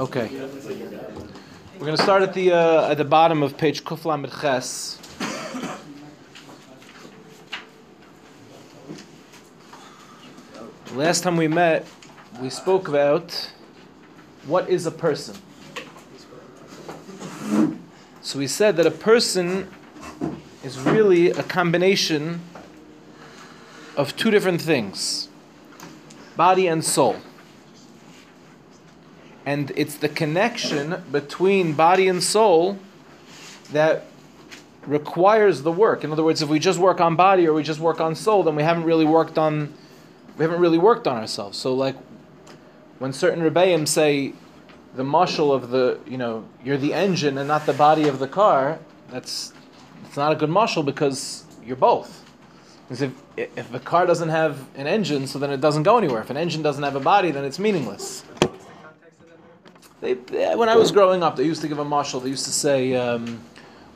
Okay. We're going to start at the uh, at the bottom of page Kuflam Ches. Last time we met, we spoke about what is a person. So we said that a person is really a combination of two different things body and soul. And it's the connection between body and soul that requires the work. In other words, if we just work on body or we just work on soul, then we haven't really worked on we haven't really worked on ourselves. So like when certain rebbeim say the muscle of the you know, you're the engine and not the body of the car, that's it's not a good muscle because you're both. Because if if the car doesn't have an engine, so then it doesn't go anywhere. If an engine doesn't have a body, then it's meaningless. They, when I was growing up, they used to give a mashal. They used to say, um,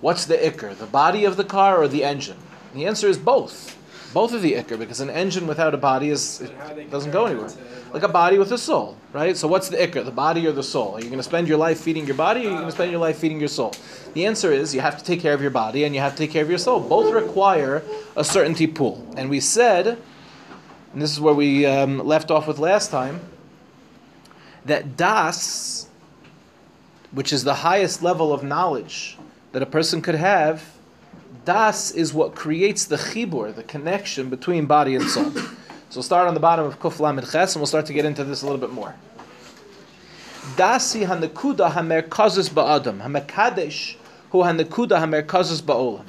"What's the ikar? The body of the car or the engine?" And the answer is both. Both of the ikar, because an engine without a body is it doesn't go anywhere. Like a body with a soul, right? So what's the ikar? The body or the soul? Are you going to spend your life feeding your body, or are you going to spend your life feeding your soul? The answer is you have to take care of your body and you have to take care of your soul. Both require a certainty pool. And we said, and this is where we um, left off with last time, that das which is the highest level of knowledge that a person could have, das is what creates the chibur, the connection between body and soul. so we'll start on the bottom of Kuf Lamed Ches, and we'll start to get into this a little bit more. Dasi hanekuda hamerkazis ba'adam, hamekadesh hu hanekuda hamerkazis ba'olam.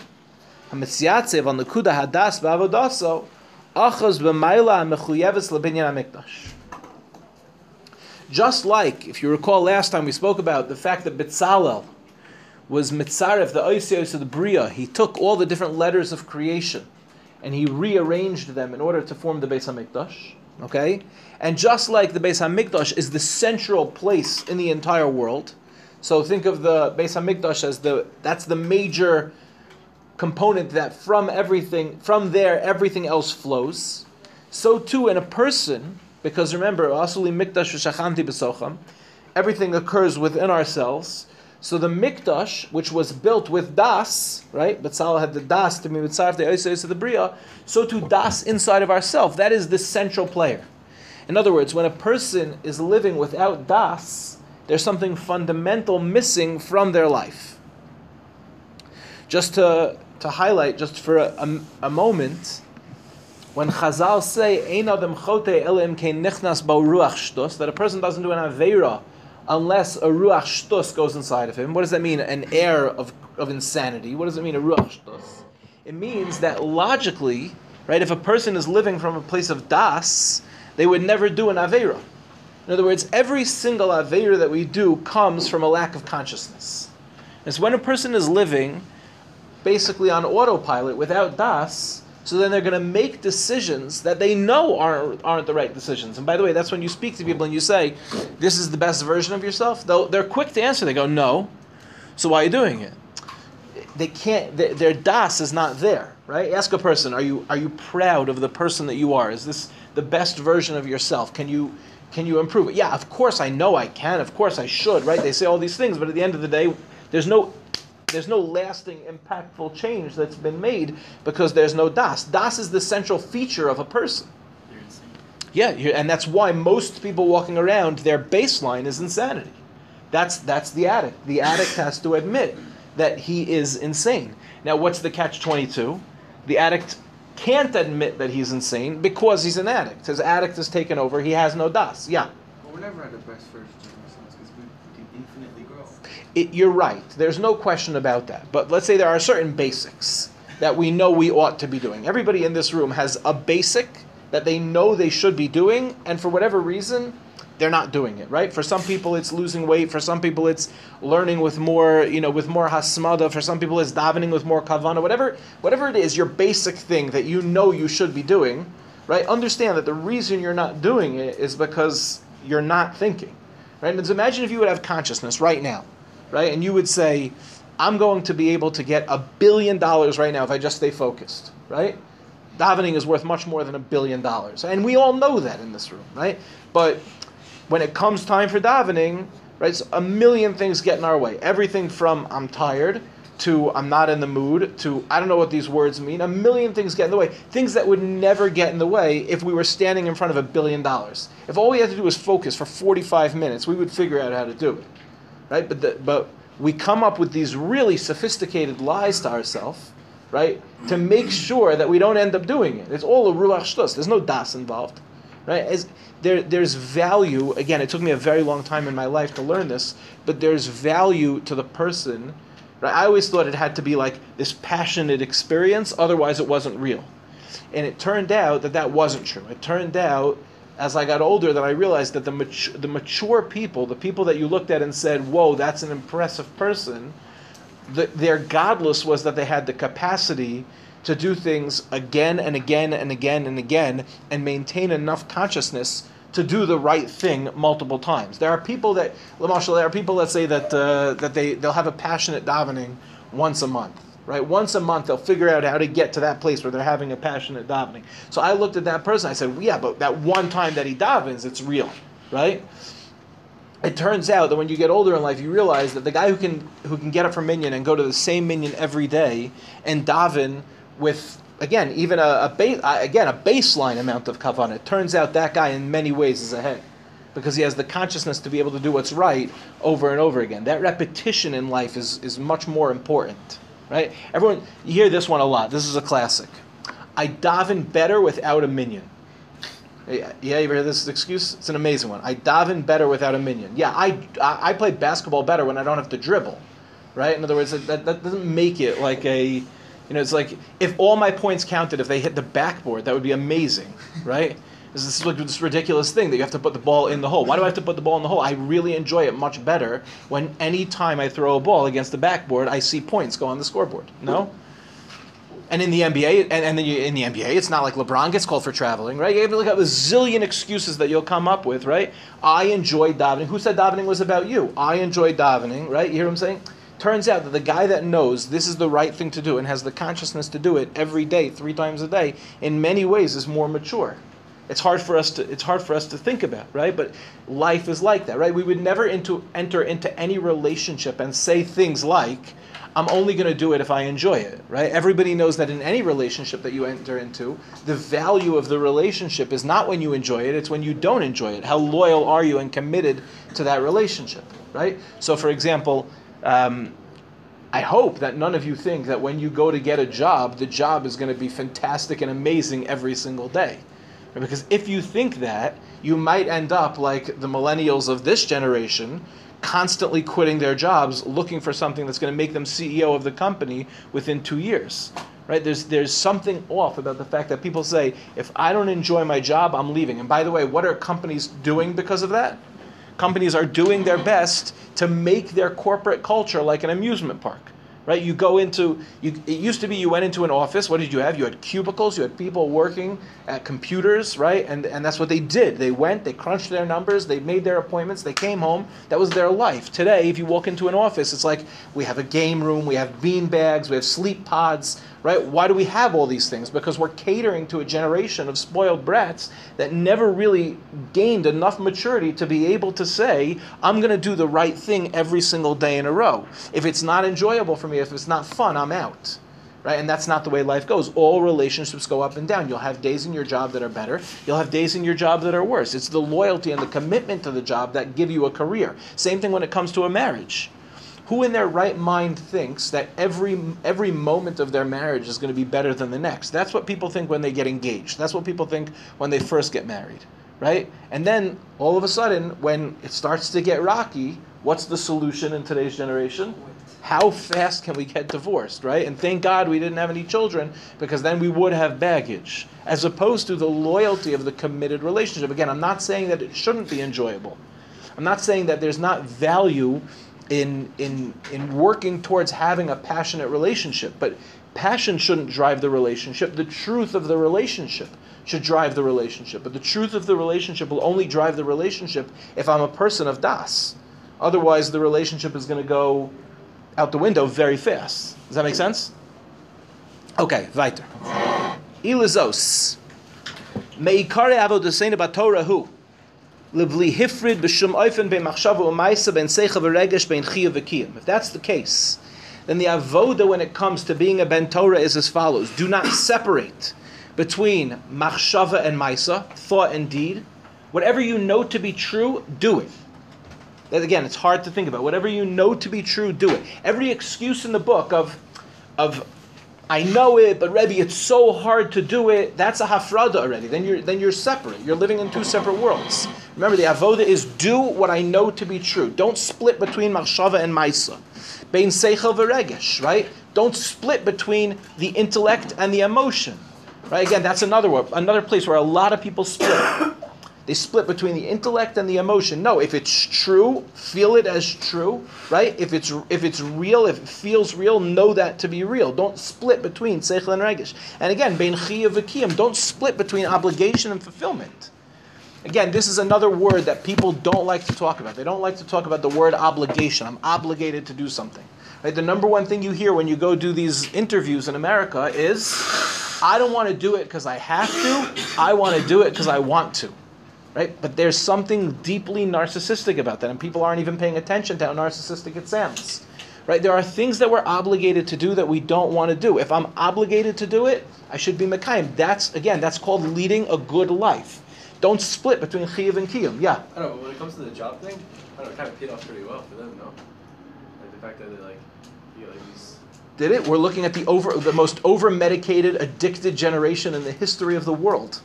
Hametziatzev hanekuda hadas ba'avodaso, achaz b'mayla hamechuyeves lebinyan hamikdash. Just like, if you recall last time we spoke about the fact that Bitzalel was Mitzaref, the Oisios of the Bria, he took all the different letters of creation and he rearranged them in order to form the Beis HaMikdash. Okay? And just like the Beis HaMikdash is the central place in the entire world, so think of the Beis HaMikdash as the, that's the major component that from everything, from there everything else flows. So too in a person, because remember, mikdash everything occurs within ourselves. So the mikdash, which was built with das, right? Betzalel had the das to be mitzaref the oisos of the bria. So to das inside of ourselves, that is the central player. In other words, when a person is living without das, there's something fundamental missing from their life. Just to to highlight, just for a, a, a moment when Chazal say Ein Adam Chote Elim Kein Nichnas Bo Ruach Shtus, that a person doesn't do an Aveira unless a Ruach Shtus goes inside of him. What does that mean? An air of, of insanity. What does it mean, a Ruach Shtus? It means that logically, right, if a person is living from a place of Das, they would never do an Aveira. In other words, every single Aveira that we do comes from a lack of consciousness. And when a person is living basically on autopilot without Das, so then they're going to make decisions that they know aren't, aren't the right decisions. And by the way, that's when you speak to people and you say, this is the best version of yourself. They're quick to answer. They go, no. So why are you doing it? They can't, their, their das is not there, right? Ask a person, are you, are you proud of the person that you are? Is this the best version of yourself? Can you, can you improve it? Yeah, of course I know I can. Of course I should, right? They say all these things, but at the end of the day, there's no there's no lasting, impactful change that's been made because there's no das. Das is the central feature of a person. Yeah, and that's why most people walking around, their baseline is insanity. That's that's the addict. The addict has to admit that he is insane. Now, what's the catch twenty two? The addict can't admit that he's insane because he's an addict. His addict has taken over. He has no das. Yeah. Well, we're never at the best version of ourselves because we infinitely grow. It, you're right. There's no question about that. But let's say there are certain basics that we know we ought to be doing. Everybody in this room has a basic that they know they should be doing, and for whatever reason, they're not doing it. Right? For some people, it's losing weight. For some people, it's learning with more, you know, with more hasmada. For some people, it's davening with more kavana. Whatever, whatever it is, your basic thing that you know you should be doing. Right? Understand that the reason you're not doing it is because you're not thinking. Right? And imagine if you would have consciousness right now right? And you would say, I'm going to be able to get a billion dollars right now if I just stay focused, right? Davening is worth much more than a billion dollars. And we all know that in this room, right? But when it comes time for davening, right? So a million things get in our way. Everything from I'm tired to I'm not in the mood to I don't know what these words mean. A million things get in the way. Things that would never get in the way if we were standing in front of a billion dollars. If all we had to do was focus for 45 minutes, we would figure out how to do it, right? But the, but we come up with these really sophisticated lies to ourselves, right? To make sure that we don't end up doing it. It's all a ruach shtus. There's no das involved, right? As, there, there's value. Again, it took me a very long time in my life to learn this, but there's value to the person. Right? I always thought it had to be like this passionate experience, otherwise it wasn't real. And it turned out that that wasn't true. It turned out as I got older that I realized that the mature, the mature people, the people that you looked at and said, "Whoa, that's an impressive person," the, their gadlus was that they had the capacity to do things again and again and again and again and maintain enough consciousness to do the right thing multiple times. There are people that, Lamashal, there are people that say that uh, that they they'll have a passionate davening once a month right? Once a month, they'll figure out how to get to that place where they're having a passionate davening. So I looked at that person. I said, well, "Yeah, but that one time that he davens, it's real, right?" It turns out that when you get older in life, you realize that the guy who can who can get up from minyan and go to the same minyan every day and daven with again even a, a ba- again a baseline amount of kavanah. It turns out that guy in many ways is ahead because he has the consciousness to be able to do what's right over and over again. That repetition in life is, is much more important right? Everyone, you hear this one a lot. This is a classic. I daven better without a minyan. Yeah, you ever hear this excuse? It's an amazing one. I daven better without a minyan. Yeah, I, I play basketball better when I don't have to dribble, right? In other words, that, that doesn't make it like a, you know, it's like if all my points counted if they hit the backboard, that would be amazing, right? This is like this ridiculous thing that you have to put the ball in the hole. Why do I have to put the ball in the hole? I really enjoy it much better when any time I throw a ball against the backboard, I see points go on the scoreboard. No? And in the NBA, and, and then you, in the NBA, it's not like LeBron gets called for traveling, right? You have like a zillion excuses that you'll come up with, right? I enjoy davening. Who said davening was about you? I enjoy davening, right? You hear what I'm saying? Turns out that the guy that knows this is the right thing to do and has the consciousness to do it every day, three times a day, in many ways is more mature. It's hard for us to it's hard for us to think about, right? But life is like that, right? We would never into enter into any relationship and say things like, I'm only going to do it if I enjoy it, right? Everybody knows that in any relationship that you enter into, the value of the relationship is not when you enjoy it, it's when you don't enjoy it. How loyal are you and committed to that relationship, right? So, for example, um, I hope that none of you think that when you go to get a job, the job is going to be fantastic and amazing every single day. Because if you think that, you might end up like the millennials of this generation, constantly quitting their jobs, looking for something that's going to make them CEO of the company within two years. Right? There's there's something off about the fact that people say, if I don't enjoy my job, I'm leaving. And by the way, what are companies doing because of that? Companies are doing their best to make their corporate culture like an amusement park right? You go into, you, it used to be you went into an office. What did you have? You had cubicles. You had people working at computers, right? And and that's what they did. They went, they crunched their numbers, they made their appointments, they came home. That was their life. Today, if you walk into an office, it's like we have a game room, we have bean bags, we have sleep pods, right? Why do we have all these things? Because we're catering to a generation of spoiled brats that never really gained enough maturity to be able to say, I'm going to do the right thing every single day in a row. If it's not enjoyable for me, if it's not fun, I'm out. Right? And that's not the way life goes. All relationships go up and down. You'll have days in your job that are better. You'll have days in your job that are worse. It's the loyalty and the commitment to the job that give you a career. Same thing when it comes to a marriage who in their right mind thinks that every every moment of their marriage is going to be better than the next? That's what people think when they get engaged. That's what people think when they first get married, right? And then all of a sudden, when it starts to get rocky, what's the solution in today's generation? How fast can we get divorced, right? And thank God we didn't have any children because then we would have baggage, as opposed to the loyalty of the committed relationship. Again, I'm not saying that it shouldn't be enjoyable. I'm not saying that there's not value in in in working towards having a passionate relationship but passion shouldn't drive the relationship the truth of the relationship should drive the relationship but the truth of the relationship will only drive the relationship if i'm a person of das otherwise the relationship is going to go out the window very fast does that make sense okay weiter ilazos meikare avodaseina batorah who Libli hifrid b'shum oifen machshava u'maisa bein seicha v'regesh chiyuv v'kiyim. If that's the case, then the avoda when it comes to being a ben Torah is as follows: Do not separate between machshava and maisa, thought and deed. Whatever you know to be true, do it. That again, it's hard to think about. Whatever you know to be true, do it. Every excuse in the book of, of, I know it, but Rebbe, it's so hard to do it. That's a hafrada already. Then you're then you're separate. You're living in two separate worlds. Remember, the avoda is do what I know to be true. Don't split between machshava and maisa. Bein seichel v'regesh, right? Don't split between the intellect and the emotion, right? Again, that's another another place where a lot of people split. They split between the intellect and the emotion. No, if it's true, feel it as true, right? If it's if it's real, if it feels real, know that to be real. Don't split between seichel and regish. And again, bein chiyuv don't split between obligation and fulfillment. Again, this is another word that people don't like to talk about. They don't like to talk about the word obligation. I'm obligated to do something. Right? The number one thing you hear when you go do these interviews in America is, I don't want to do it because I have to. I want to do it because I want to right? But there's something deeply narcissistic about that, and people aren't even paying attention to how narcissistic it sounds, right? There are things that we're obligated to do that we don't want to do. If I'm obligated to do it, I should be mekayim. That's again, that's called leading a good life. Don't split between chiyuv and kiyum. Yeah. I don't know, but when it comes to the job thing, I don't know, it kind of paid off pretty well for them, no? Like the fact that they like, you get like these. Did it? We're looking at the over, the most over medicated, addicted generation in the history of the world.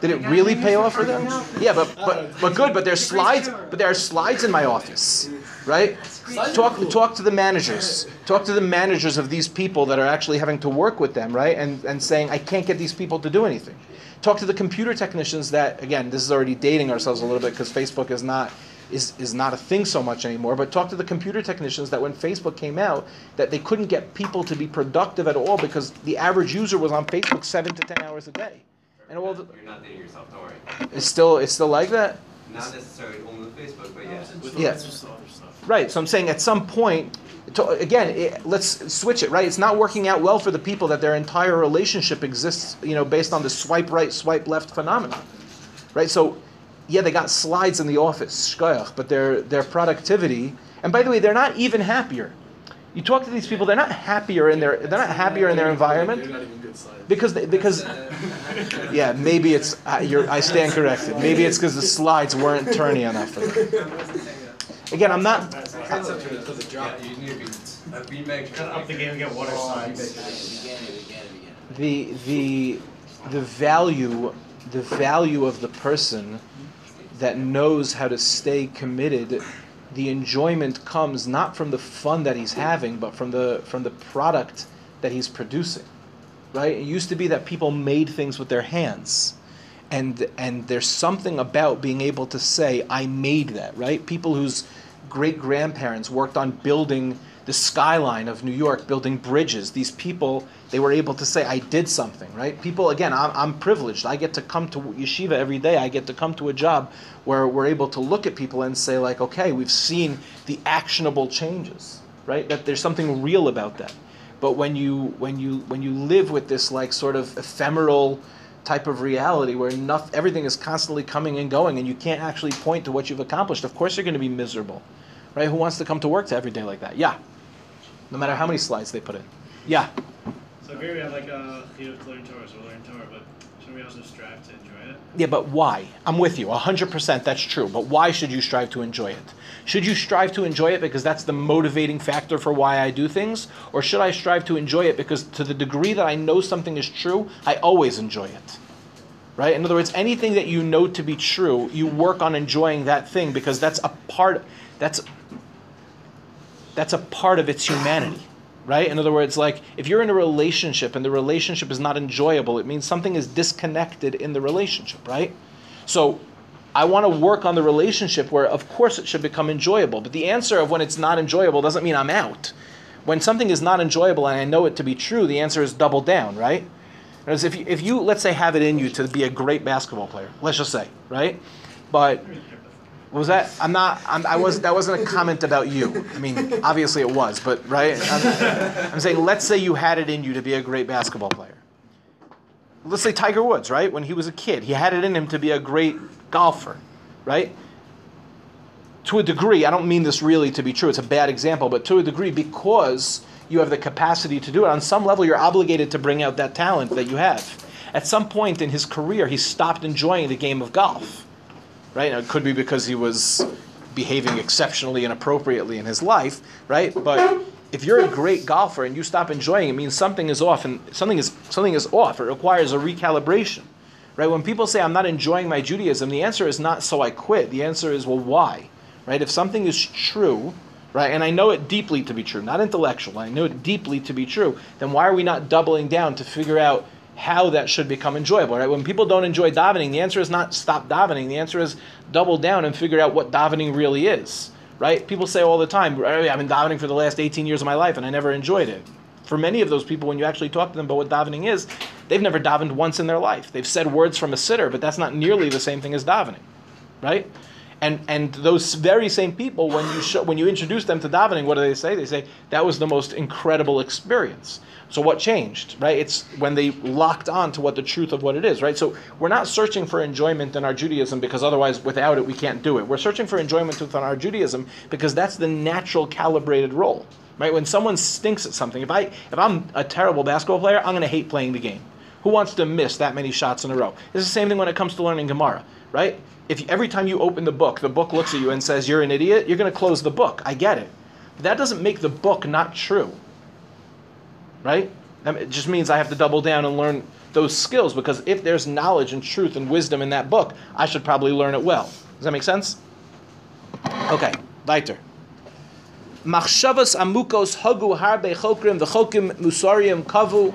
Did it really pay off for them? Yeah, but but but good. But there's slides. But there are slides in my office, right? Talk talk to the managers. Talk to the managers of these people that are actually having to work with them, right? And and saying I can't get these people to do anything. Talk to the computer technicians that again, this is already dating ourselves a little bit because Facebook is not is, is not a thing so much anymore. But talk to the computer technicians that when Facebook came out, that they couldn't get people to be productive at all because the average user was on Facebook seven to ten hours a day. And all the, You're not dating yourself, don't worry. it's still it's still like that. Not necessarily only with Facebook, but yeah. Yeah. Right. So I'm saying at some point, to, again, it, let's switch it. Right. It's not working out well for the people that their entire relationship exists, you know, based on the swipe right, swipe left phenomenon. Right. So, yeah, they got slides in the office, shkoyach, but their their productivity, and by the way, they're not even happier. You talk to these people; they're not happier in their they're not happier in their environment not even good slides. because they, because yeah, maybe it's uh, you're, I stand corrected. Maybe it's because the slides weren't turny enough for them. Again, I'm not. That's up to the, to the job. you need to be a beanbag. Cut up the game and get water slides. the the the value the value of the person that knows how to stay committed the enjoyment comes not from the fun that he's having but from the from the product that he's producing right it used to be that people made things with their hands and and there's something about being able to say I made that, right? People whose great grandparents worked on building the skyline of New York, building bridges. These people, they were able to say, I did something, right? People, again, I'm, I'm privileged. I get to come to yeshiva every day. I get to come to a job where we're able to look at people and say, like, okay, we've seen the actionable changes, right? That there's something real about that. But when you when you when you live with this like sort of ephemeral type of reality where nothing, everything is constantly coming and going and you can't actually point to what you've accomplished, of course you're going to be miserable. Right? Who wants to come to work to every day like that? Yeah. No matter how many slides they put in. Yeah. So here we have like a chiyuv to learn Torah, so we learn Torah, but shouldn't we also strive to enjoy it? Yeah, but why? I'm with you. 100% that's true. But why should you strive to enjoy it? Should you strive to enjoy it because that's the motivating factor for why I do things? Or should I strive to enjoy it because to the degree that I know something is true, I always enjoy it? Right? In other words, anything that you know to be true, you work on enjoying that thing because that's a part that's that's a part of its humanity. Right? In other words, like if you're in a relationship and the relationship is not enjoyable, it means something is disconnected in the relationship, right? So I want to work on the relationship where, of course, it should become enjoyable. But the answer of when it's not enjoyable doesn't mean I'm out. When something is not enjoyable and I know it to be true, the answer is double down, right? Whereas if you, if you, let's say, have it in you to be a great basketball player, let's just say, right? But what was that? I'm not. I'm, I was. That wasn't a comment about you. I mean, obviously it was, but right. I'm, I'm saying, let's say you had it in you to be a great basketball player. Let's say Tiger Woods, right? When he was a kid, he had it in him to be a great golfer, right? To a degree, I don't mean this really to be true. It's a bad example, but to a degree, because you have the capacity to do it, on some level, you're obligated to bring out that talent that you have. At some point in his career, he stopped enjoying the game of golf, right? Now, it could be because he was behaving exceptionally inappropriately in his life, right? But if you're a great golfer and you stop enjoying it, it means something is off, and something is something is off. It requires a recalibration, right? When people say I'm not enjoying my Judaism, the answer is not so I quit. The answer is well, why? Right? If something is true, right, and I know it deeply to be true, not intellectual, I know it deeply to be true, then why are we not doubling down to figure out how that should become enjoyable, right? When people don't enjoy davening, the answer is not stop davening. The answer is double down and figure out what davening really is, right? People say all the time, oh, I've been davening for the last 18 years of my life and I never enjoyed it. For many of those people, when you actually talk to them about what davening is, they've never davened once in their life. They've said words from a siddur, but that's not nearly the same thing as davening, right? And and those very same people, when you show, when you introduce them to davening, what do they say? They say that was the most incredible experience. So what changed, right? It's when they locked on to what the truth of what it is, right? So we're not searching for enjoyment in our Judaism because otherwise, without it, we can't do it. We're searching for enjoyment within our Judaism because that's the natural calibrated role, right? When someone stinks at something, if I if I'm a terrible basketball player, I'm going to hate playing the game. Who wants to miss that many shots in a row? It's the same thing when it comes to learning Gemara, right? If every time you open the book, the book looks at you and says you're an idiot, you're going to close the book. I get it. But that doesn't make the book not true right? It just means I have to double down and learn those skills because if there's knowledge and truth and wisdom in that book, I should probably learn it well. Does that make sense? Okay, weiter. Machshavas amukos hagu harbe chokrim musarium kavu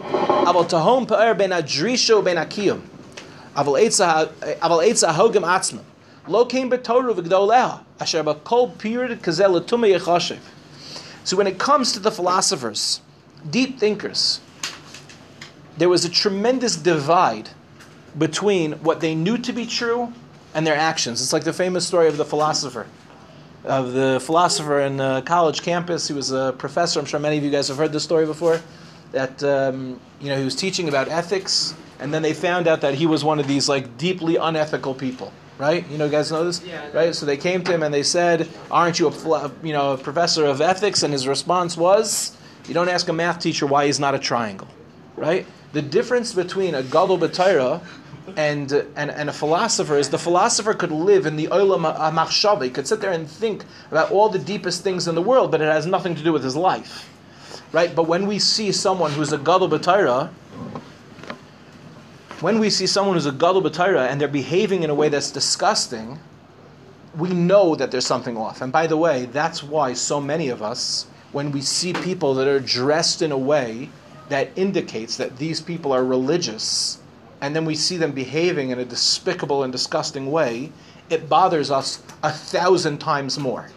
ben adrisho ben akiyum aval etza hogim atzmim lo came betoru v'gdoleha asher b'kol period kazel l'tumei yechashiv. So when it comes to the philosophers, deep thinkers, there was a tremendous divide between what they knew to be true and their actions. It's like the famous story of the philosopher, of the philosopher in a college campus. He was a professor. I'm sure many of you guys have heard this story before. That um, you know he was teaching about ethics, and then they found out that he was one of these like deeply unethical people. Right? You know, you guys know this, Yeah. right? So they came to him and they said, "Aren't you a you know a professor of ethics?" And his response was, "You don't ask a math teacher why he's not a triangle." right? The difference between a gadol b'Torah and, and and a philosopher is the philosopher could live in the olam machshava. He could sit there and think about all the deepest things in the world, but it has nothing to do with his life, right? But when we see someone who's a gadol b'Torah, when we see someone who's a gadol b'Torah and they're behaving in a way that's disgusting, we know that there's something off. And by the way, that's why so many of us, when we see people that are dressed in a way that indicates that these people are religious, and then we see them behaving in a despicable and disgusting way, it bothers us a thousand times more.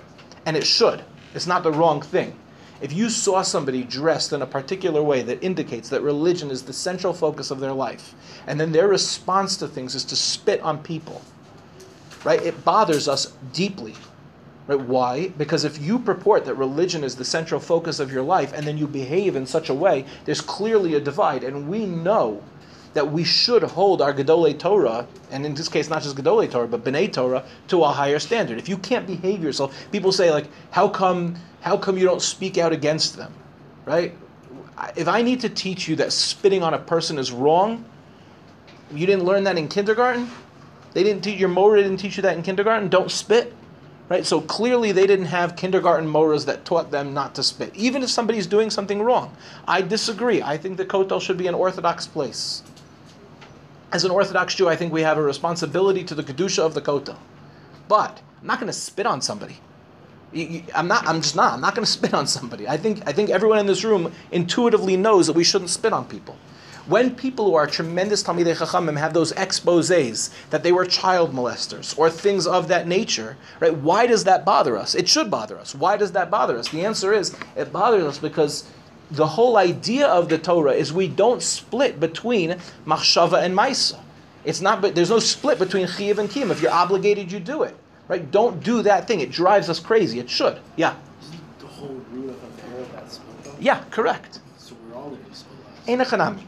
And it should. It's not the wrong thing. If you saw somebody dressed in a particular way that indicates that religion is the central focus of their life, and then their response to things is to spit on people, right? It bothers us deeply. Right? Why? Because if you purport that religion is the central focus of your life and then you behave in such a way, there's clearly a divide. And we know that we should hold our Gedolei Torah, and in this case, not just Gedolei Torah, but B'nai Torah, to a higher standard. If you can't behave yourself, people say, like, how come, how come you don't speak out against them? Right? If I need to teach you that spitting on a person is wrong, you didn't learn that in kindergarten? They didn't teach your Mora didn't teach you that in kindergarten? Don't spit? Right? So clearly they didn't have kindergarten moras that taught them not to spit, even if somebody's doing something wrong. I disagree. I think the kotel should be an orthodox place. As an Orthodox Jew, I think we have a responsibility to the kedusha of the kotel. But I'm not going to spit on somebody. I'm not. I'm just not. I'm not going to spit on somebody. I think. I think everyone in this room intuitively knows that we shouldn't spit on people. When people who are tremendous Talmidei Chachamim have those exposés that they were child molesters or things of that nature, right? Why does that bother us? It should bother us. Why does that bother us? The answer is it bothers us because the whole idea of the Torah is we don't split between machshava and maisa. It's not. But there's no split between chiyav and kiyum. If you're obligated, you do it. Right? Don't do that thing. It drives us crazy. It should. Yeah. The whole root of a Torah that's. Yeah. Correct. So we're all going to be spoke of. Ein echanami.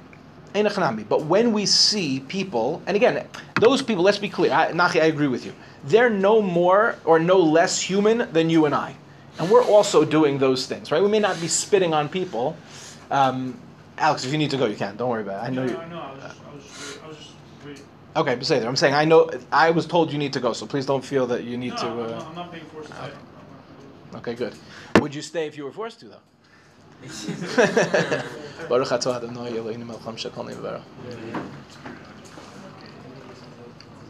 Ein echanami. But when we see people, and again, those people, let's be clear, I, Nachi, I agree with you. They're no more or no less human than you and I. And we're also doing those things, right? We may not be spitting on people. Um, Alex, if you need to go, you can. Don't worry about it. I know no, you. no, no, I was just, I was just, I was just waiting. Okay, but say that. I'm saying I know. I was told you need to go, so please don't feel that you need No, to. I'm, Uh, not, I'm not being forced to stay. Okay, good. Would you stay if you were forced to, though? Baruch atah Adonai Eloheinu melech shekol.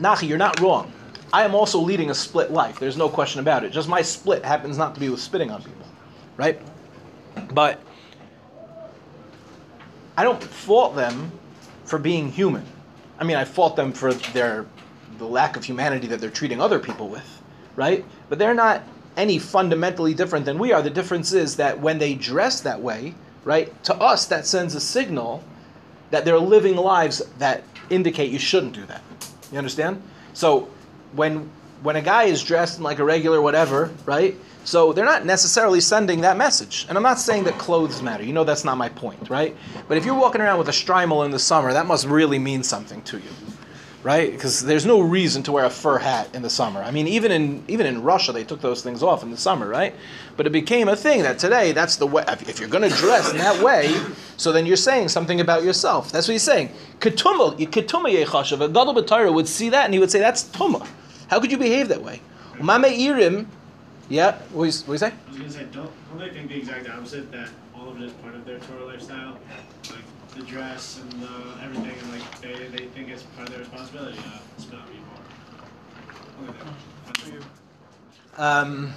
Nachi, you're not wrong. I am also leading a split life. There's no question about it. Just my split happens not to be with spitting on people, right? But I don't fault them for being human. I mean, I fault them for their the lack of humanity that they're treating other people with, right? But they're not any fundamentally different than we are. The difference is that when they dress that way, right, to us that sends a signal that they're living lives that indicate you shouldn't do that. You understand? So when when a guy is dressed in like a regular whatever, right? So they're not necessarily sending that message. And I'm not saying that clothes matter. You know that's not my point, right? But if you're walking around with a streimel in the summer, that must really mean something to you. Right? Because there's no reason to wear a fur hat in the summer. I mean, even in even in Russia, they took those things off in the summer, right? But it became a thing that today, that's the way. If you're going to dress in that way, so then you're saying something about yourself. That's what he's saying. Ketuma, ketuma yechashav. A gadol would see that and he would say, "That's tuma. How could you behave that way?" Umame irim. Yeah. What do you say? I was gonna say, don't, don't they think the exact opposite that all of it is part of their Torah lifestyle, like the dress and uh, everything, and like they, they think it's part of their responsibility to spit on people. Look at that. Um,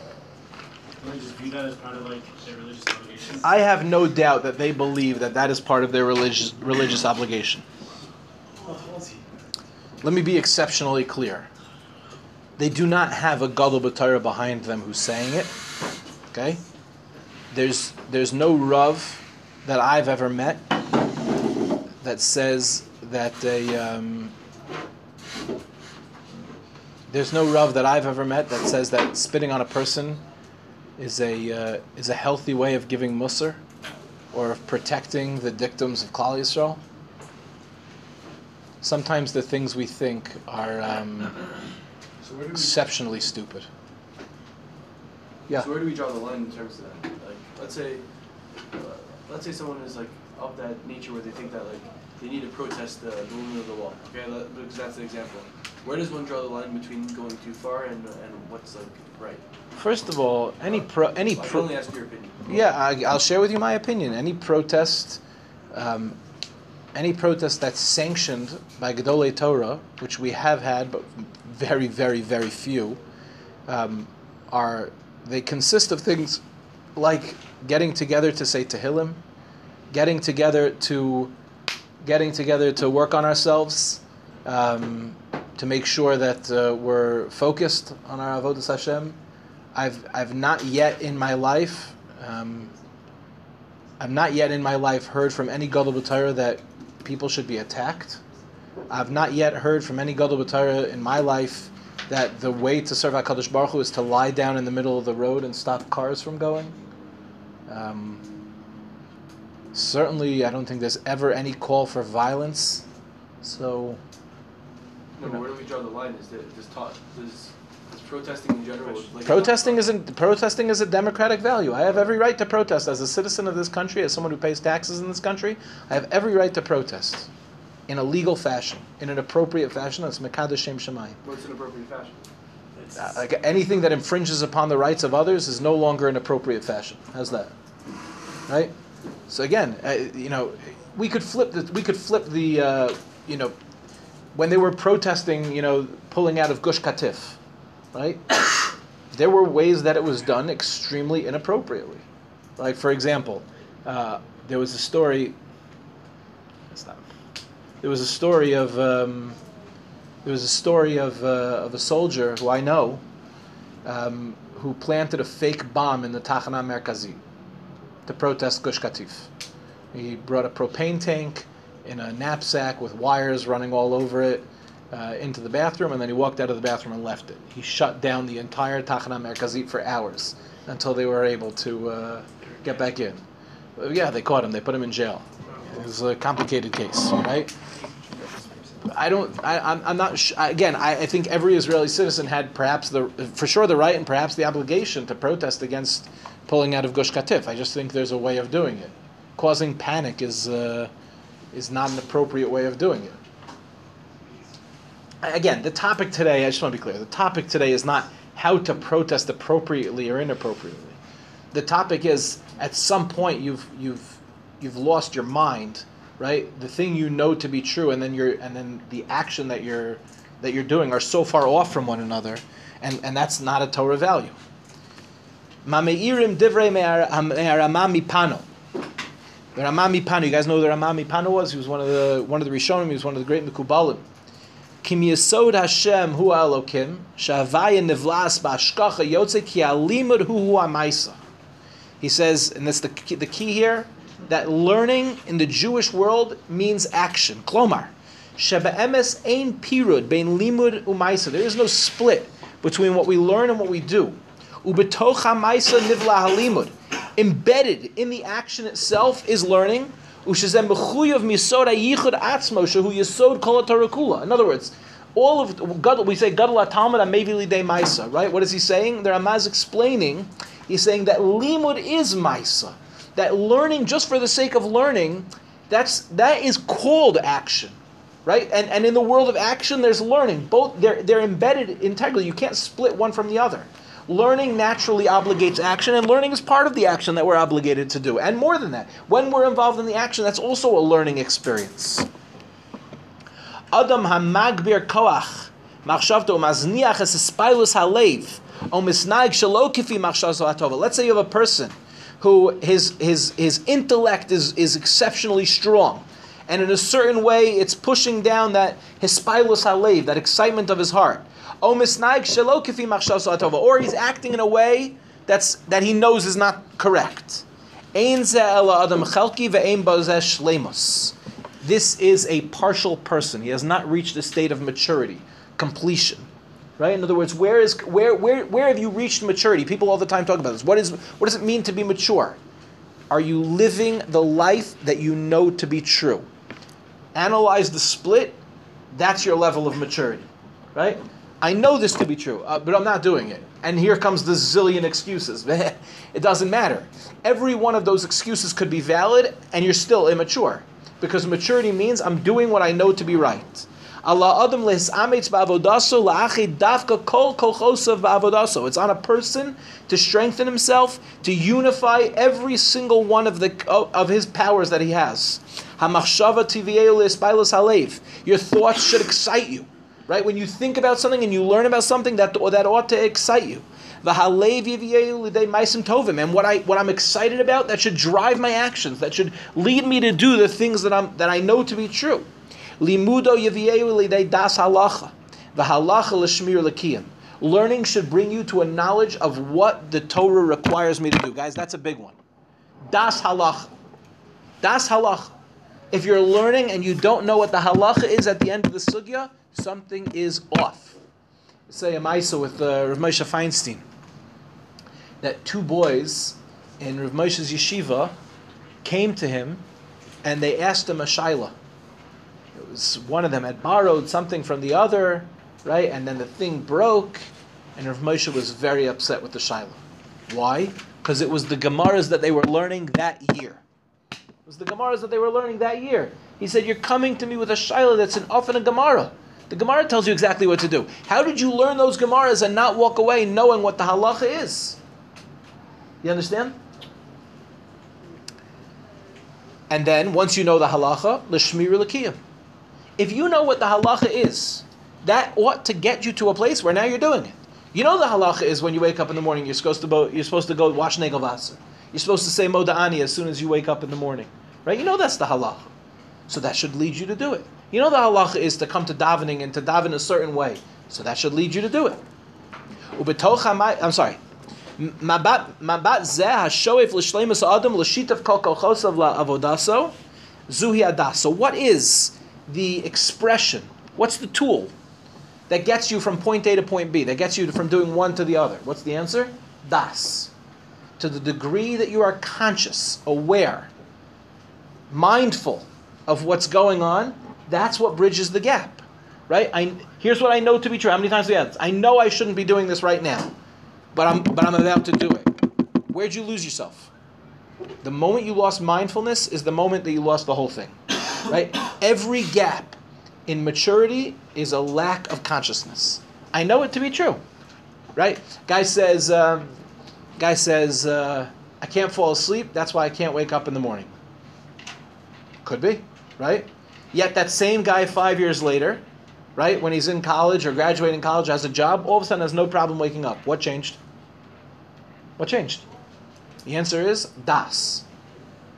Don't just view that as part of like their religious obligation? I have no doubt that they believe that that is part of their religious religious obligation. Let me be exceptionally clear. They do not have a gadol b'Torah behind them who's saying it. Okay, there's there's no rav that I've ever met that says that they. Um, there's no rav that I've ever met that says that spitting on a person is a uh, is a healthy way of giving musr or of protecting the dictums of Klal Yisrael. Sometimes the things we think are um, So where do we, exceptionally stupid. Yeah. So where do we draw the line in terms of that? Like, let's say, uh, let's say someone is like of that nature where they think that like they need to protest the, the movement of the wall. Okay, because that's the example. Where does one draw the line between going too far and and what's like right? First of all, any pro any I pro only ask your opinion. Yeah, I, I'll share with you my opinion. Any protest, um, any protest that's sanctioned by Gedolei Torah, which we have had, but very, very, very few, um, are they consist of things like getting together to say Tehillim, getting together to getting together to work on ourselves, um, to make sure that uh, we're focused on our avodas Hashem. I've I've not yet in my life, um, I've not yet in my life heard from any gadol that people should be attacked. I've not yet heard from any gadol b'Torah in my life that the way to serve Hakadosh Baruch Hu is to lie down in the middle of the road and stop cars from going. Um, certainly, I don't think there's ever any call for violence. So. No, but where do we draw the line? Is that does taught does, does protesting in general like Protesting isn't protesting is a democratic value. I have every right to protest as a citizen of this country, as someone who pays taxes in this country. I have every right to protest in a legal fashion, in an appropriate fashion. That's Mekadosh Shem Shemayim. What's an appropriate fashion? Uh, like anything that infringes upon the rights of others is no longer an appropriate fashion. How's that? Right. So again, uh, you know, we could flip the we could flip the uh, you know when they were protesting, you know, pulling out of Gush Katif, right? there were ways that it was done extremely inappropriately. Like for example, uh, there was a story. There was a story of. Um, there was a story of, uh, of a soldier who I know um, who planted a fake bomb in the Tachana Merkazi to protest Gush Katif. He brought a propane tank in a knapsack with wires running all over it uh, into the bathroom, and then he walked out of the bathroom and left it. He shut down the entire Tachana Merkazi for hours until they were able to uh, get back in. Yeah, they caught him. They put him in jail. Was a complicated case, right? I don't. I, I'm, I'm not. Sh- again, I, I think every Israeli citizen had perhaps the, for sure, the right and perhaps the obligation to protest against pulling out of Gush Katif. I just think there's a way of doing it. Causing panic is uh, is not an appropriate way of doing it. Again, the topic today. I just want to be clear. The topic today is not how to protest appropriately or inappropriately. The topic is at some point you've you've you've lost your mind right? The thing you know to be true, and then you're, and then the action that you're, that you're doing are so far off from one another, and, and that's not a Torah value. Mameirim divrei um, pano. The Rama MiPano, you guys know who the Rama MiPano was? He was one of the one of the Rishonim. He was one of the great Mekubalim. Kim Yesod Hashem Hu Elokim Shavaya Nivlas Bashkacha Yotze Ki Alimud Hu Hu. He says, and that's the the key here that learning in the Jewish world means action. Klomar. Sheba'emes ein pirud bein limud umaisa. There is no split between what we learn and what we do. Ubetocha maisa nivla halimud. Embedded in the action itself is learning. Ushazem b'chuyav misod yichud atzmo shehu yisod kol tarakula. In other words, all of we say gadol talmud amevi lidei maisa, right? What is he saying? The Ramaz explaining. He's saying that limud is maisa that learning just for the sake of learning, that's that is called action. Right? And and in the world of action there's learning. Both they're they're embedded integrally. You can't split one from the other. Learning naturally obligates action, and learning is part of the action that we're obligated to do. And more than that, when we're involved in the action, that's also a learning experience. Adam hamagbir koach machshavto mazniach es halev o misnaig shalo kifi Let's say you have a person who his his his intellect is is exceptionally strong, and in a certain way, it's pushing down that hispilus halev, that excitement of his heart. Or he's acting in a way that's that he knows is not correct. This is a partial person. He has not reached the state of maturity, completion right? In other words, where is where where where have you reached maturity? People all the time talk about this. What is what does it mean to be mature? Are you living the life that you know to be true? Analyze the split. That's your level of maturity, right? I know this to be true, uh, but I'm not doing it. And here comes the zillion excuses. it doesn't matter. Every one of those excuses could be valid, and you're still immature. Because maturity means I'm doing what I know to be right. Kol. It's on a person to strengthen himself, to unify every single one of the of his powers that he has. Your thoughts should excite you, right? When you think about something and you learn about something, that that ought to excite you. And what I what I'm excited about, that should drive my actions. That should lead me to do the things that I'm that I know to be true. Limudo lidei das halacha. The halacha l'shmir l'kiyim. Learning should bring you to a knowledge of what the Torah requires me to do. Guys, that's a big one. Das halacha. Das halacha. If you're learning and you don't know what the halacha is at the end of the sugya, something is off. Say a maisa with uh, Rav Moshe Feinstein. That two boys in Rav Moshe's yeshiva came to him and they asked him a shaila one of them had borrowed something from the other, right? And then the thing broke, and Rav Moshe was very upset with the Shiloh. Why? Because it was the Gemaras that they were learning that year. It was the Gemaras that they were learning that year. He said, You're coming to me with a Shiloh that's an often a Gemara. The Gemara tells you exactly what to do. How did you learn those Gemaras and not walk away knowing what the halacha is? You understand? And then, once you know the halacha, l'shmir l'kiyam. If you know what the halacha is, that ought to get you to a place where now you're doing it. You know the halacha is when you wake up in the morning, you're supposed to go, you're supposed to go wash negalvasa. You're supposed to say moda'ani as soon as you wake up in the morning. Right? You know that's the halacha. So that should lead you to do it. You know the halacha is to come to davening and to daven a certain way. So that should lead you to do it. I'm sorry. Mabat zeh l'shleimus adam l'shitav kol zuhi. So what is the expression? What's the tool that gets you from point A to point B, that gets you from doing one to the other? What's the answer? Das. To the degree that you are conscious, aware, mindful of what's going on, That's what bridges the gap, right? I, here's what I know to be true. How many times do we have this? I know I shouldn't be doing this right now, but I'm, but I'm about to do it. Where'd you lose yourself? The moment you lost mindfulness is the moment that you lost the whole thing, right? Every gap in maturity is a lack of consciousness. I know it to be true, right? Guy says, um, guy says, uh, I can't fall asleep. That's why I can't wake up in the morning. Could be, right? Yet that same guy five years later, right, when he's in college or graduating college, has a job, all of a sudden has no problem waking up. What changed? What changed? The answer is das.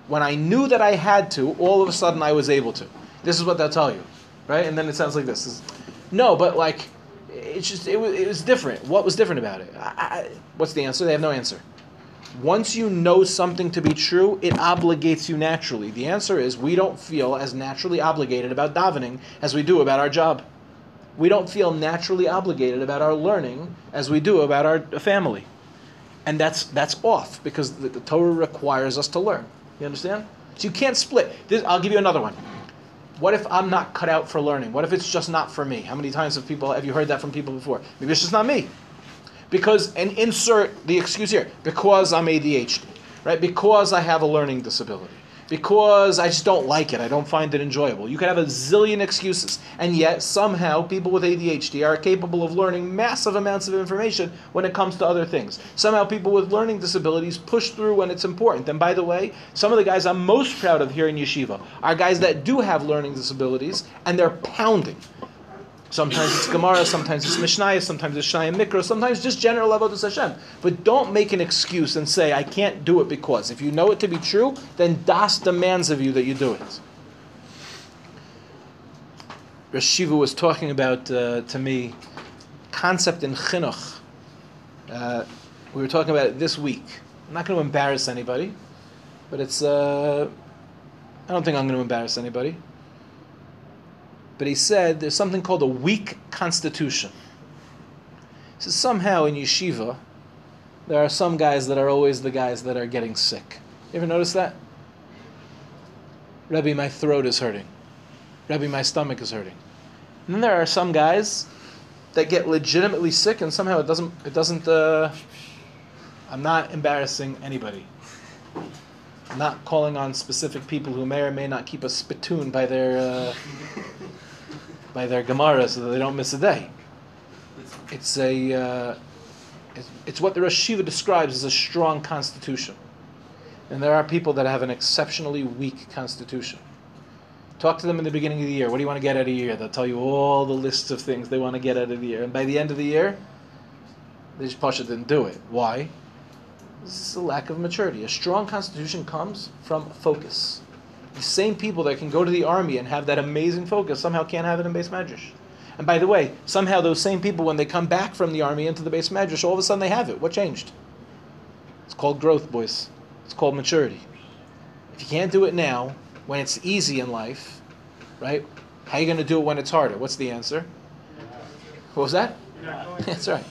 When I knew that I had to, all of a sudden I was able to. This is what they'll tell you, right? And then it sounds like this. It's- no, but like, it's just it was, it was different. What was different about it? I, I, what's the answer? They have no answer. Once you know something to be true, it obligates you naturally. The answer is we don't feel as naturally obligated about davening as we do about our job. We don't feel naturally obligated about our learning as we do about our family. And that's that's off because the, the Torah requires us to learn. You understand? So you can't split. This, I'll give you another one. What if I'm not cut out for learning? What if it's just not for me? How many times have people have you heard that from people before? Maybe it's just not me. Because and insert the excuse here. Because I'm ADHD, right? Because I have a learning disability. Because I just don't like it. I don't find it enjoyable. You could have a zillion excuses. And yet somehow people with ADHD are capable of learning massive amounts of information when it comes to other things. Somehow people with learning disabilities push through when it's important. And by the way, some of the guys I'm most proud of here in yeshiva are guys that do have learning disabilities and they're pounding. Sometimes it's Gemara, sometimes it's Mishnah, sometimes it's Shnayim Mikra, sometimes just general level Avodas Hashem. But don't make an excuse and say, I can't do it because. If you know it to be true, then Das demands of you that you do it. Rosh Yeshiva was talking about, uh, to me, concept in Chinuch. Uh, we were talking about it this week. I'm not going to embarrass anybody, but it's, uh, I don't think I'm going to embarrass anybody but he said there's something called a weak constitution. Says somehow in yeshiva, there are some guys that are always the guys that are getting sick. You ever notice that? Rebbe, my throat is hurting. Rebbe, my stomach is hurting. And then there are some guys that get legitimately sick, and somehow it doesn't. It doesn't. Uh, I'm not embarrassing anybody. I'm not calling on specific people who may or may not keep a spittoon by their. Uh, by their Gemara so that they don't miss a day. It's a uh, it's, it's what the Rosh describes as a strong constitution. And there are people that have an exceptionally weak constitution. Talk to them in the beginning of the year. What do you want to get out of the year? They'll tell you all the lists of things they want to get out of the year. And by the end of the year, they just Pasha didn't do it. Why? This is a lack of maturity. A strong constitution comes from focus. The same people that can go to the army and have that amazing focus somehow can't have it in beis medrash. And by the way, somehow those same people, when they come back from the army into the beis medrash, all of a sudden they have it. What changed? It's called growth, boys. It's called maturity. If you can't do it now, when it's easy in life, right? How are you going to do it when it's harder? What's the answer? What was that? That's right.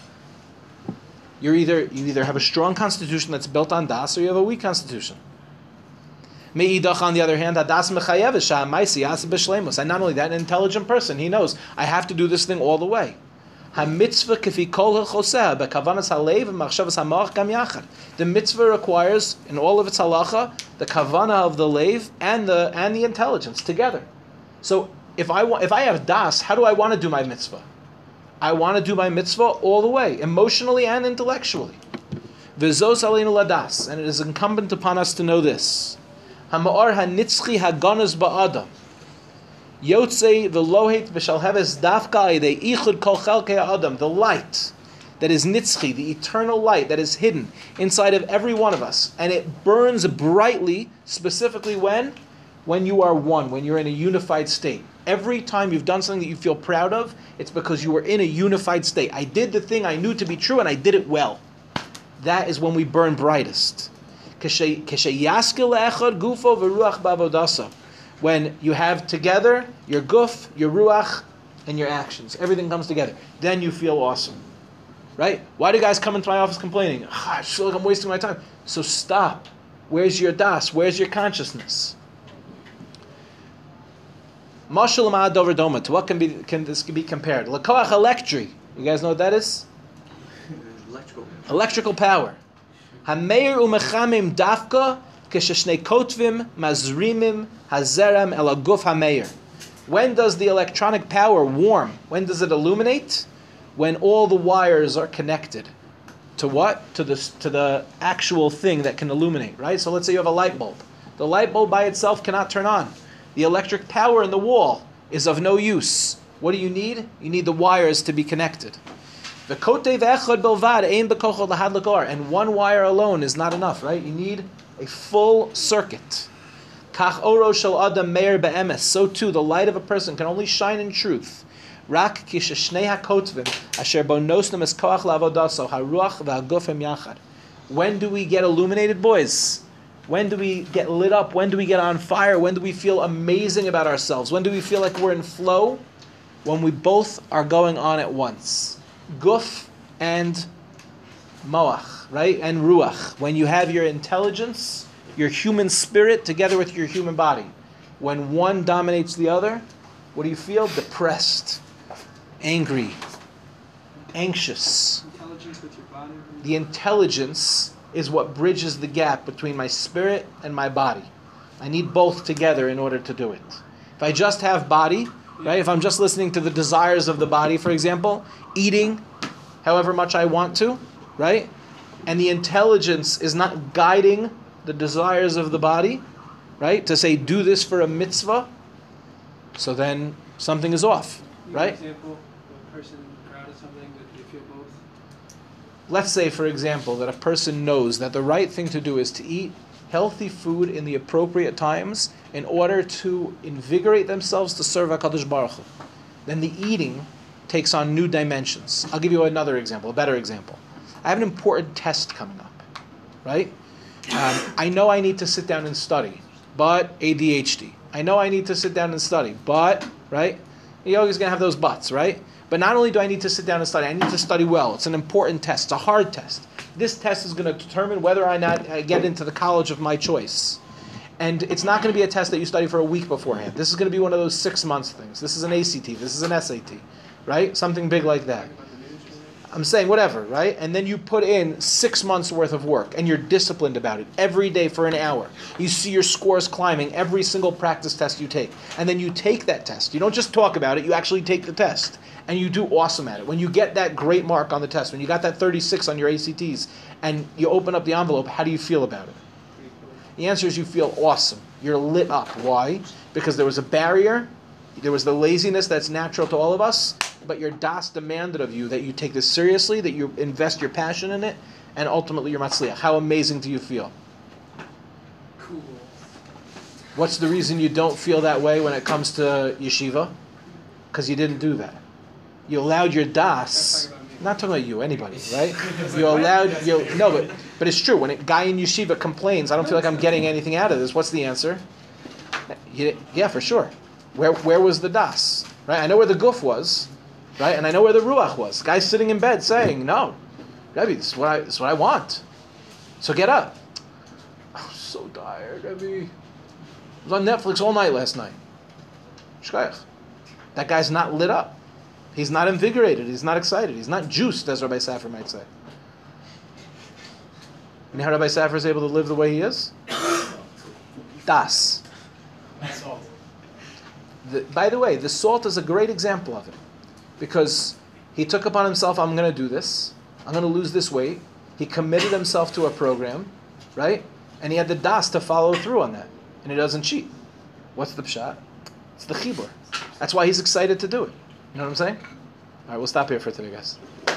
You're either you either have a strong constitution that's built on das, or you have a weak constitution. Me'idach, on the other hand, hadas mechayev sha'amaisi as b'shleimus. And not only that, an intelligent person, he knows, I have to do this thing all the way. The mitzvah requires, in all of its halacha, the kavana of the lave and the and the intelligence together. So if I if I have das, how do I want to do my mitzvah? I want to do my mitzvah all the way, emotionally and intellectually. V'zos aleinu ladas, and it is incumbent upon us to know this. Hama'or hanitzchi haganus ba'adam. Yotzei v'lohet v'shalheves dafka de ichud kol chelkei adam. The light that is nitzchi, the eternal light that is hidden inside of every one of us, and it burns brightly, specifically when? When you are one, when you're in a unified state. Every time you've done something that you feel proud of, it's because you were in a unified state. I did the thing I knew to be true and I did it well. That is when we burn brightest. When you have together your guf, your ruach, and your actions, everything comes together. Then you feel awesome, right? Why do guys come into my office complaining? Ah, I feel like I'm wasting my time. So stop. Where's your das? Where's your consciousness? Mashal ma'adover doma. To what can be can this be compared? Lakoach electri. You guys know what that is? Electrical. Electrical power. Hameir umechamim dafka kesheshnei kotvim mazrimim hazerem elaguf hameir. When does the electronic power warm? When does it illuminate? When all the wires are connected. To what? To the to the actual thing that can illuminate, right? So let's say you have a light bulb. The light bulb by itself cannot turn on. The electric power in the wall is of no use. What do you need? You need the wires to be connected. The kotev echad belvad ein bekochol lahad lakor, and one wire alone is not enough, right? You need a full circuit. Kach oro shel adam meir be'emes. So too, the light of a person can only shine in truth. Rak hakotvim asher es koach haruach yachad. When do we get illuminated, boys? When do we get lit up? When do we get on fire? When do we feel amazing about ourselves? When do we feel like we're in flow? When we both are going on at once. Guf and moach, right? And ruach. When you have your intelligence, your human spirit together with your human body. When one dominates the other, what do you feel? Depressed, angry, anxious. Intelligence with your body. The intelligence is what bridges the gap between my spirit and my body. I need both together in order to do it. If I just have body, right? If I'm just listening to the desires of the body, for example, eating however much I want to, right? And the intelligence is not guiding the desires of the body, right? To say, do this for a mitzvah, so then something is off, right? Example, a person proud of something that they feel both. Let's say, for example, that a person knows that the right thing to do is to eat healthy food in the appropriate times in order to invigorate themselves to serve HaKadosh Baruch Hu. Then the eating takes on new dimensions. I'll give you another example, a better example. I have an important test coming up, right? Um, I know I need to sit down and study, but ADHD. I know I need to sit down and study, but, right? You're always going to have those buts, right? But not only do I need to sit down and study, I need to study well. It's an important test, it's a hard test. This test is going to determine whether or not I get into the college of my choice. And it's not going to be a test that you study for a week beforehand. This is going to be one of those six months things. This is an ACT, this is an SAT, right? Something big like that. I'm saying whatever, right? And then you put in six months worth of work and you're disciplined about it every day for an hour. You see your scores climbing every single practice test you take. And then you take that test. You don't just talk about it, you actually take the test. And you do awesome at it. When you get that great mark on the test, when you got that 36 on your ACTs, and you open up the envelope, how do you feel about it? The answer is you feel awesome. You're lit up. Why? Because there was a barrier, there was the laziness that's natural to all of us, but your Das demanded of you that you take this seriously, that you invest your passion in it, and ultimately you're matzliach. How amazing do you feel? Cool. What's the reason you don't feel that way when it comes to yeshiva? Because you didn't do that. You allowed your das. Not talking about. Not talking about you, anybody, right? You allowed you no, but but it's true. When a guy in yeshiva complains, I don't feel like I'm getting anything out of this. What's the answer? Yeah, for sure. Where where was the das? Right? I know where the guf was, right? And I know where the ruach was. Guy's sitting in bed saying, "No, Rebbe, this is what I this is what I want." So get up. I'm so tired, Rebbe. I was on Netflix all night last night. Shkayach. That guy's not lit up. He's not invigorated. He's not excited. He's not juiced, as Rabbi Safar might say. Know how Rabbi Safar is able to live the way he is? Das. Salt. The, by the way, the salt is a great example of it. Because he took upon himself, I'm going to do this. I'm going to lose this weight. He committed himself to a program, right? And he had the das to follow through on that. And he doesn't cheat. What's the pshat? It's the chibur. That's why he's excited to do it. You know what I'm saying? All right, we'll stop here for today, guys.